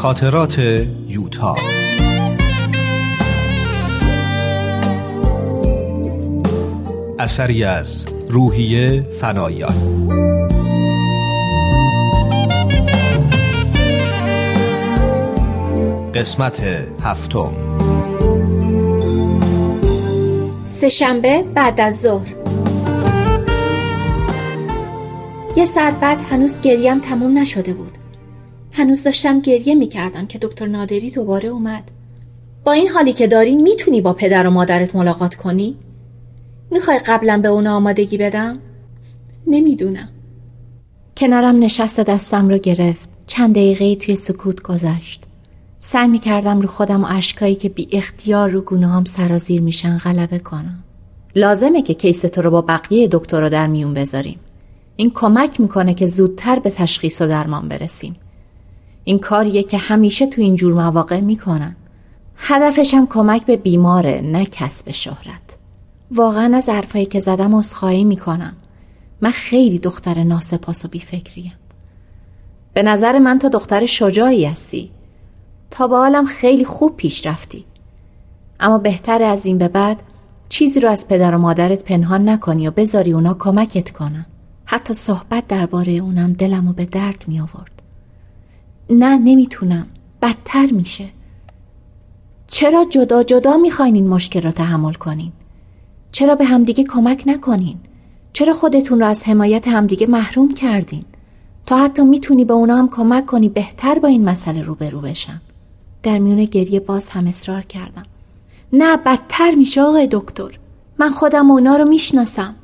خاطرات یوتا. اثری از روحیه فنایان. قسمت هفتم. سهشنبه بعد از ظهر. یه ساعت بعد هنوز گریم تموم نشده بود. هنوز داشتم گریه می‌کردم که دکتر نادری دوباره اومد. با این حالی که داری می‌تونی با پدر و مادرت ملاقات کنی؟ می‌خوای قبلا به اونا آمادگی بدم؟ نمی‌دونم. کنارم نشست دستم رو گرفت. چند دقیقه توی سکوت گذشت. سعی می‌کردم رو خودم و اشکایی که بی اختیار رو گونه هم سرازیر میشن غلبه کنم. لازمه که کیس تو رو با بقیه دکتر رو در میون بذاریم. این کمک می‌کنه که زودتر به تشخیص و درمان برسیم. این کاریه که همیشه تو این جور مواقع می‌کنن. هدفشم کمک به بیماره نه کسب شهرت. واقعا از حرفایی که زدم عذرخواهی می‌کنم. من خیلی دختر ناسپاس و بیفکریم. به نظر من تو دختر شجاعی هستی. تا به حالم خیلی خوب پیش رفتی. اما بهتر از این به بعد چیزی رو از پدر و مادرت پنهان نکنی و بذاری اونا کمکت کنن. حتی صحبت درباره اونم دلمو به درد می آورد نه نمی‌تونم. بدتر میشه. چرا جدا جدا می‌خواین این مشکل را تحمل کنین؟ چرا به همدیگه کمک نکنین؟ چرا خودتون رو از حمایت همدیگه محروم کردین؟ تا حتی می‌تونی به اونا هم کمک کنی بهتر با این مسئله روبرو بشن. در میون گریه باز هم اصرار کردم. نه بدتر میشه آقای دکتر. من خودم اونا رو می‌شناسم.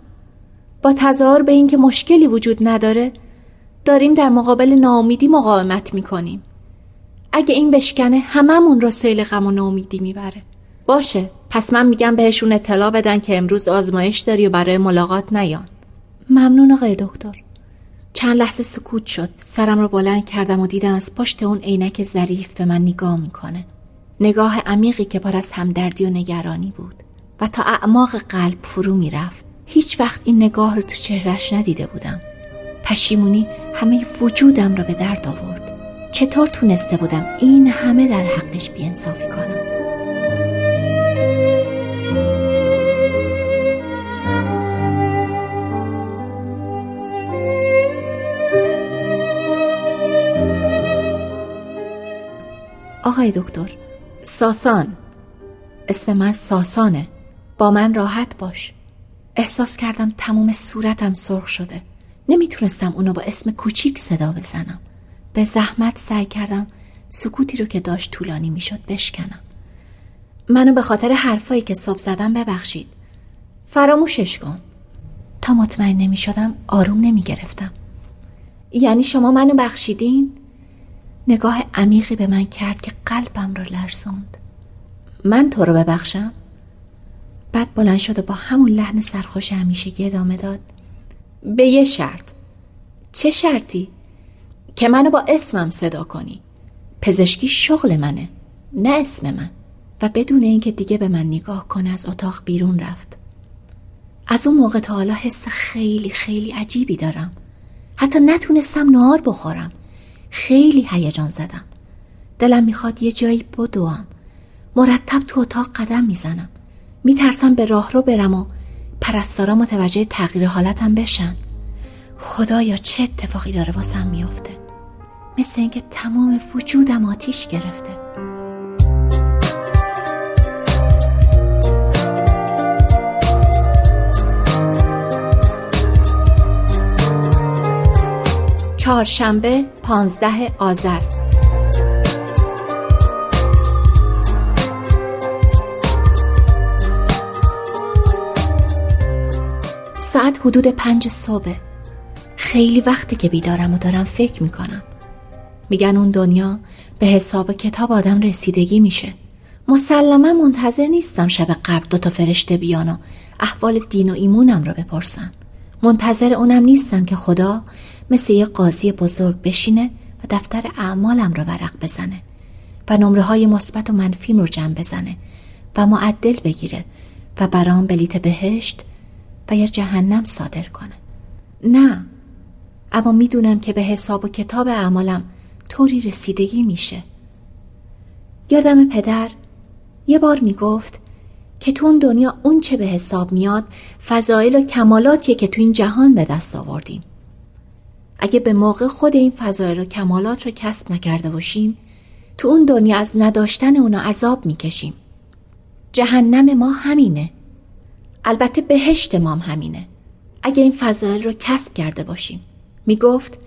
با تظاهر به اینکه مشکلی وجود نداره داریم در مقابل ناامیدی مقاومت می‌کنیم. اگه این بشکنه هممون رو سیل غم و ناامیدی می‌بره. باشه پس من میگم بهشون اطلاع بدن که امروز آزمایش داری و برای ملاقات نیان. ممنون آقای دکتر. چند لحظه سکوت شد. سرم رو بلند کردم و دیدم از پشت اون عینک ظریف به من نگاه می‌کنه. نگاه عمیقی که پر از همدردی و نگرانی بود و تا اعماق قلب فرو می‌رفت. هیچ وقت این نگاه رو تو چهرش ندیده بودم. پشیمونی همه وجودم را به درد آورد. چطور تونسته بودم این همه در حقش بیانصافی کنم؟ آقای دکتر ساسان. اسم من ساسانه. با من راحت باش. احساس کردم تمام صورتم سرخ شده. نمی‌تونستم اونو با اسم کوچیک صدا بزنم. به زحمت سعی کردم سکوتی رو که داشت طولانی می‌شد بشکنم. منو به خاطر حرفایی که صبح زدم ببخشید. فراموشش کن. تا مطمئن نمی شدم آروم نمی گرفتم یعنی شما منو بخشیدین؟ نگاه عمیقی به من کرد که قلبم را لرزوند. من تو رو ببخشم؟ بعد بلند شد و با همون لحن سرخوش همیشگی ادامه داد. به یه شرط. چه شرطی؟ که منو با اسمم صدا کنی. پزشکی شغل منه نه اسم من. و بدون اینکه دیگه به من نگاه کنه از اتاق بیرون رفت. از اون موقع تا حالا حس خیلی خیلی عجیبی دارم. حتی نتونستم نهار بخورم. خیلی هیجان زدم. دلم می‌خواد یه جایی بدوم مرتب تو اتاق قدم می‌زنم. میترسم به راه رو برم و پرستارا متوجه تغییر حالتم بشن. خدایا چه اتفاقی داره واسم میافته مثل اینکه تمام وجودم آتیش گرفته. چهارشنبه پانزده آذر. ساعت حدود پنج صبح. خیلی وقتی که بیدارم و دارم فکر می‌کنم. میگن اون دنیا به حساب کتاب آدم رسیدگی میشه. مسلما منتظر نیستم شب قبل دوتا فرشته بیان و احوال دین و ایمونم را بپرسن. منتظر اونم نیستم که خدا مثل یه قاضی بزرگ بشینه و دفتر اعمالم را ورق بزنه و نمره های مثبت و منفیم رو جمع بزنه و معدل بگیره و برام بلیت بهشت و یا جهنم صادر کنه. نه. اما می‌دونم که به حساب و کتاب اعمالم طوری رسیدگی میشه. یادم پدر یه بار می‌گفت که تو اون دنیا اون چه به حساب میاد فضایل و کمالاتیه که تو این جهان به دست آوردیم. اگه به موقع خود این فضایل و کمالات رو کسب نکرده باشیم تو اون دنیا از نداشتن اونا عذاب می‌کشیم. جهنم ما همینه. البته بهشت ما همینه. اگه این فضایل رو کسب کرده باشیم. می‌گفت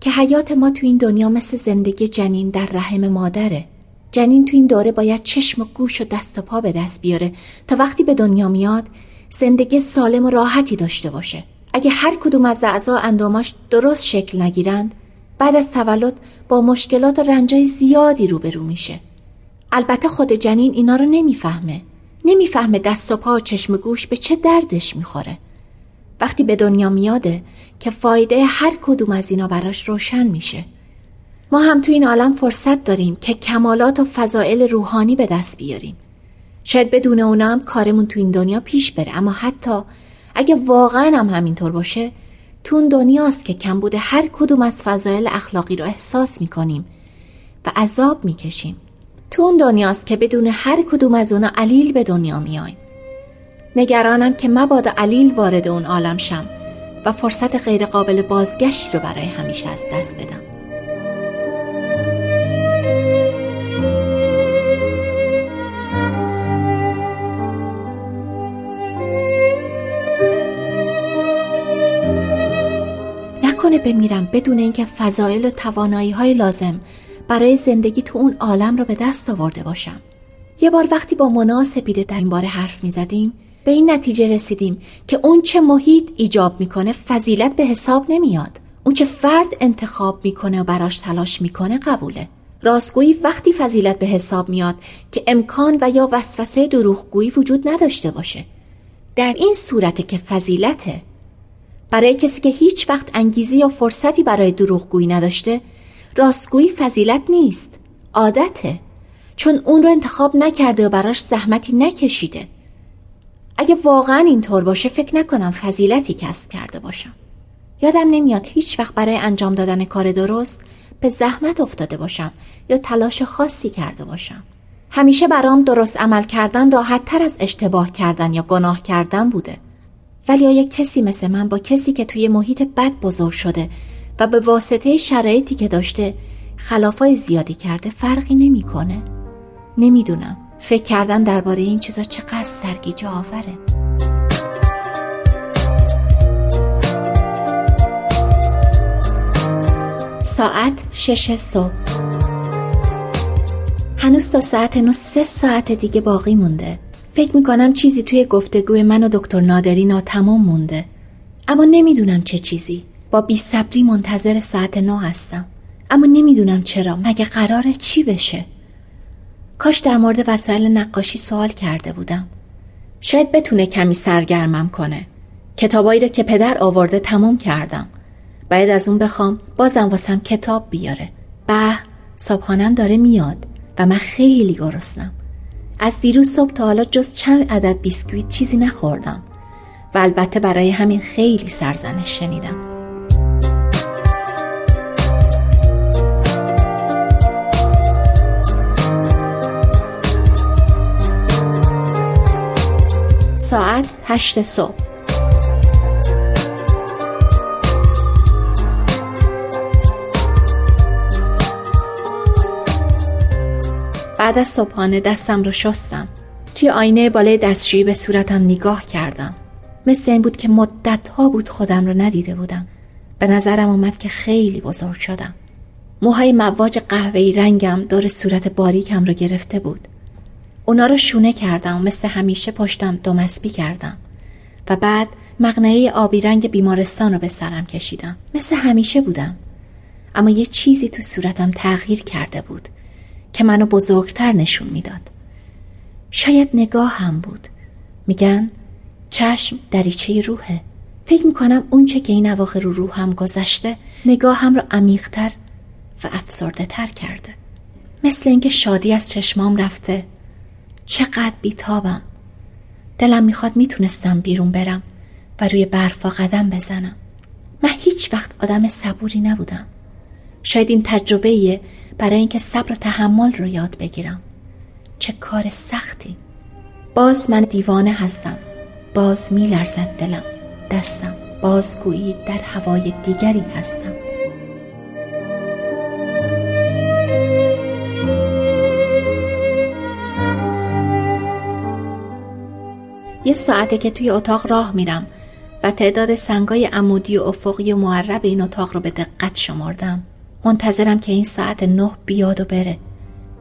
که حیات ما تو این دنیا مثل زندگی جنین در رحم مادره. جنین تو این دوره باید چشم و گوش و دست و پا به دست بیاره تا وقتی به دنیا میاد زندگی سالم و راحتی داشته باشه. اگه هر کدوم از اعضا انداماش درست شکل نگیرند بعد از تولد با مشکلات و رنجای زیادی روبرو میشه. البته خود جنین اینا رو نمی‌فهمه. نمی‌فهمه دست و پا و چشم گوش به چه دردش می‌خوره. وقتی به دنیا میاده که فایده هر کدوم از اینا براش روشن میشه. ما هم تو این عالم فرصت داریم که کمالات و فضائل روحانی به دست بیاریم. شاید بدون اونا هم کارمون تو این دنیا پیش بره اما حتی اگه واقعا هم همینطور باشه تو اون دنیاست که کم بوده هر کدوم از فضایل اخلاقی رو احساس می‌کنیم و عذاب می‌کشیم. تو اون دنیاست که بدون هر کدوم از اونا علیل به دنیا میایم نگرانم که مبادا علیل وارد اون عالم شم و فرصت غیرقابل بازگشت رو برای همیشه از دست بدم. نکنه بمیرم بدون اینکه فضایل و توانایی های لازم برای زندگی تو اون عالم رو به دست آورده باشم. یه بار وقتی با منا سپیده در این باره حرف می زدیم به این نتیجه رسیدیم که اون چه محیط ایجاب می‌کنه فضیلت به حساب نمیاد. اون چه فرد انتخاب می‌کنه و براش تلاش می‌کنه قبوله. راستگویی وقتی فضیلت به حساب میاد که امکان و یا وسوسه دروغگویی وجود نداشته باشه. در این صورت که فضیلته برای کسی که هیچ وقت انگیزه یا فرصتی برای دروغگویی نداشته راستگویی فضیلت نیست. عادته. چون اون رو انتخاب نکرده و براش زحمتی نکشیده. اگه واقعا اینطور باشه فکر نکنم فضیلتی کسب کرده باشم. یادم نمیاد هیچ وقت برای انجام دادن کار درست به زحمت افتاده باشم یا تلاش خاصی کرده باشم. همیشه برام درست عمل کردن راحت تر از اشتباه کردن یا گناه کردن بوده. ولی آیا کسی مثل من با کسی که توی محیط بد بزرگ شده و به واسطه شرایطی که داشته خلافای زیادی کرده فرقی نمی‌کنه؟ نمی‌دونم. فکر کردن درباره این چیزا چقدر سرگیجه آوره. ساعت شش صبح. هنوز تا ساعت نو سه ساعت دیگه باقی مونده. فکر می‌کنم چیزی توی گفتگوی من و دکتر نادری ناتمام مونده. اما نمی‌دونم چه چیزی. با بی صبری منتظر ساعت نو هستم. اما نمی‌دونم چرا. مگه قراره چی بشه؟ کاش در مورد وسایل نقاشی سوال کرده بودم. شاید بتونه کمی سرگرمم کنه. کتابایی رو که پدر آورده تموم کردم. باید از اون بخوام بازم واسم کتاب بیاره. به صبحانم داره میاد و من خیلی گرسنم. از دیروز صبح تا حالا جز چند عدد بیسکویت چیزی نخوردم. و البته برای همین خیلی سرزنش شنیدم. ساعت هشت صبح. بعد از صبحانه دستم رو شستم. توی آینه بالای دستشویی به صورتم نگاه کردم. مثل این بود که مدت ها بود خودم رو ندیده بودم. به نظرم اومد که خیلی بزرگ شدم. موهای مواج قهوه‌ای رنگم دور صورت باریکم رو گرفته بود. اونا رو شونه کردم و مثل همیشه پشتم دومسبی کردم. و بعد مغنعه آبی رنگ بیمارستان رو به سرم کشیدم. مثل همیشه بودم. اما یه چیزی تو صورتم تغییر کرده بود که منو بزرگتر نشون می‌داد. شاید نگاه هم بود. میگن چشم دریچه روحه فکر می‌کنم اونچه که این اواخر رو روحم گذشته نگاهم رو عمیقتر و افسرده تر کرده. مثل اینکه شادی از چشمام رفته. چقدر بیتابم. دلم می‌خواد می‌تونستم بیرون برم و روی برفا قدم بزنم. من هیچ وقت آدم صبوری نبودم. شاید این تجربه برای اینکه صبر و تحمل رو یاد بگیرم. چه کار سختی. باز من دیوانه هستم. باز می لرزد دلم. دستم باز گویی در هوای دیگری هستم. یه ساعته که توی اتاق راه میرم و تعداد سنگای عمودی و افقی و معرب این اتاق رو به دقت شمردم. منتظرم که این ساعت نه بیاد و بره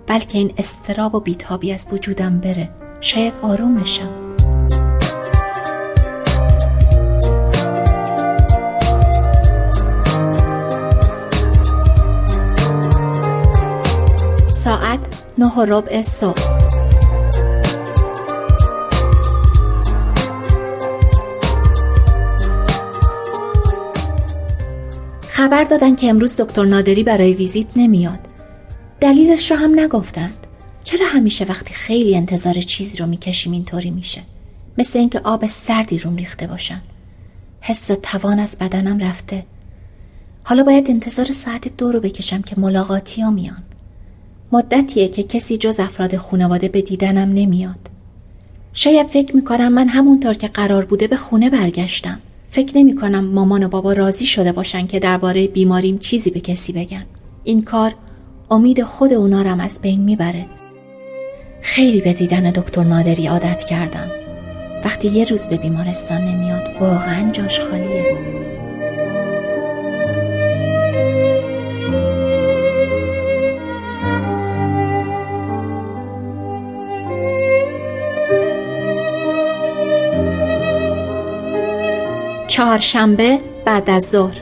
بلکه این استراب و بیتابی از وجودم بره. شاید آروم بشم. ساعت نه و ربع صبح. خبر دادن که امروز دکتر نادری برای ویزیت نمیاد. دلیلش را هم نگفتند. چرا همیشه وقتی خیلی انتظار چیزی رو می‌کشیم اینطوری میشه؟ مثل اینکه آب سردی روم ریخته باشن. حس توان از بدنم رفته. حالا باید انتظار ساعت دو رو بکشم که ملاقاتی ها میان. مدتیه که کسی جز افراد خانواده به دیدنم نمیاد. شاید فکر می‌کنم من همونطور که قرار بوده به خونه برگشتم. فکر نمی کنم مامان و بابا راضی شده باشن که درباره بیماریم چیزی به کسی بگن. این کار امید خود اونا رم از بین می‌بره. خیلی به دیدن دکتر نادری عادت کردم. وقتی یه روز به بیمارستان نمیاد واقعا جاش خالیه. چهارشنبه بعد از ظهر.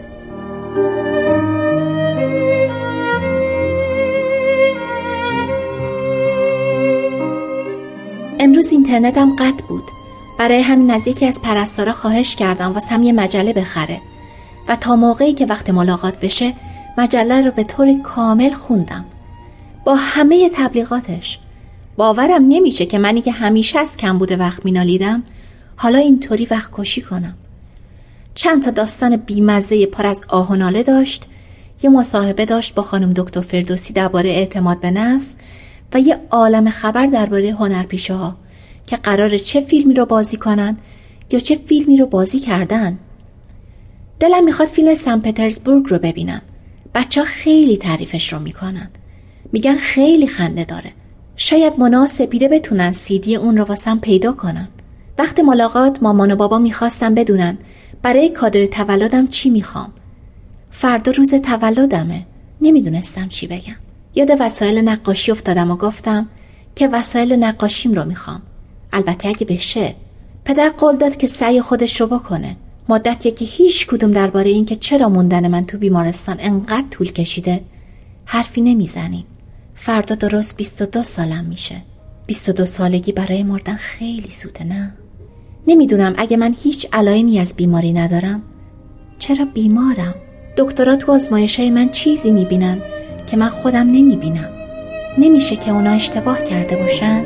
امروز اینترنتم قطع بود. برای همین از یکی از پرستارا خواهش کردم واسه یه مجله بخره. و تا موقعی که وقت ملاقات بشه مجله رو به طور کامل خوندم. با همه تبلیغاتش. باورم نمیشه که منی که همیشه از کم بوده وقت مینالیدم حالا اینطوری وقت کشی کنم. چند تا داستان بیمزه پر از آه و ناله داشت. یه مصاحبه داشت با خانم دکتر فردوسی درباره اعتماد به نفس و یه عالم خبر درباره هنرپیشه ها که قرار چه فیلمی رو بازی کنن یا چه فیلمی رو بازی کردن. دلم می‌خواد فیلم سن پترزبورگ رو ببینم. بچه ها خیلی تعریفش رو می‌کنن. میگن خیلی خنده داره. شاید مناسبیده بتونن سیدی اون رو واسم پیدا کنن. وقت ملاقات مامان و بابا می‌خواستم بدونن. برای کادوی تولدم چی می‌خوام؟ فردا روز تولدمه. نمی‌دونستم چی بگم. یاد وسایل نقاشی افتادم و گفتم که وسایل نقاشیم رو می‌خوام. البته اگه بشه. پدر قول داد که سعی خودش رو بکنه. مدتیه که هیچ کدوم درباره اینکه چرا موندن من تو بیمارستان انقدر طول کشیده حرفی نمی‌زنیم. فردا درست 22 سالم میشه. 22 سالگی برای مردن خیلی سوده نه؟ نمی‌دونم اگه من هیچ علائمی از بیماری ندارم. چرا بیمارم؟ دکترها تو آزمایش های من چیزی می‌بینن که من خودم نمی‌بینم. نمیشه که اونا اشتباه کرده باشن؟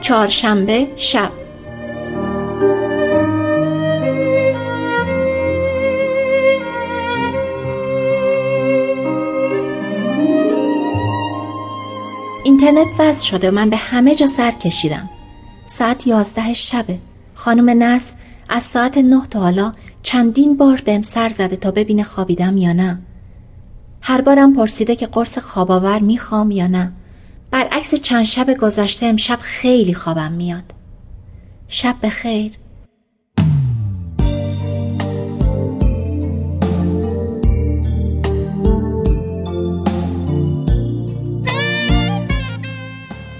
چهارشنبه شب. اینترنت وضع شده و من به همه جا سر کشیدم. ساعت یازده شبه. خانم نصر از ساعت نه تا حالا چندین بار بهم سر زده تا ببینه خوابیدم یا نه. هر بارم پرسیده که قرص خواباور می‌خوام یا نه. برعکس چند شب گذشته امشب خیلی خوابم میاد. شب به خیر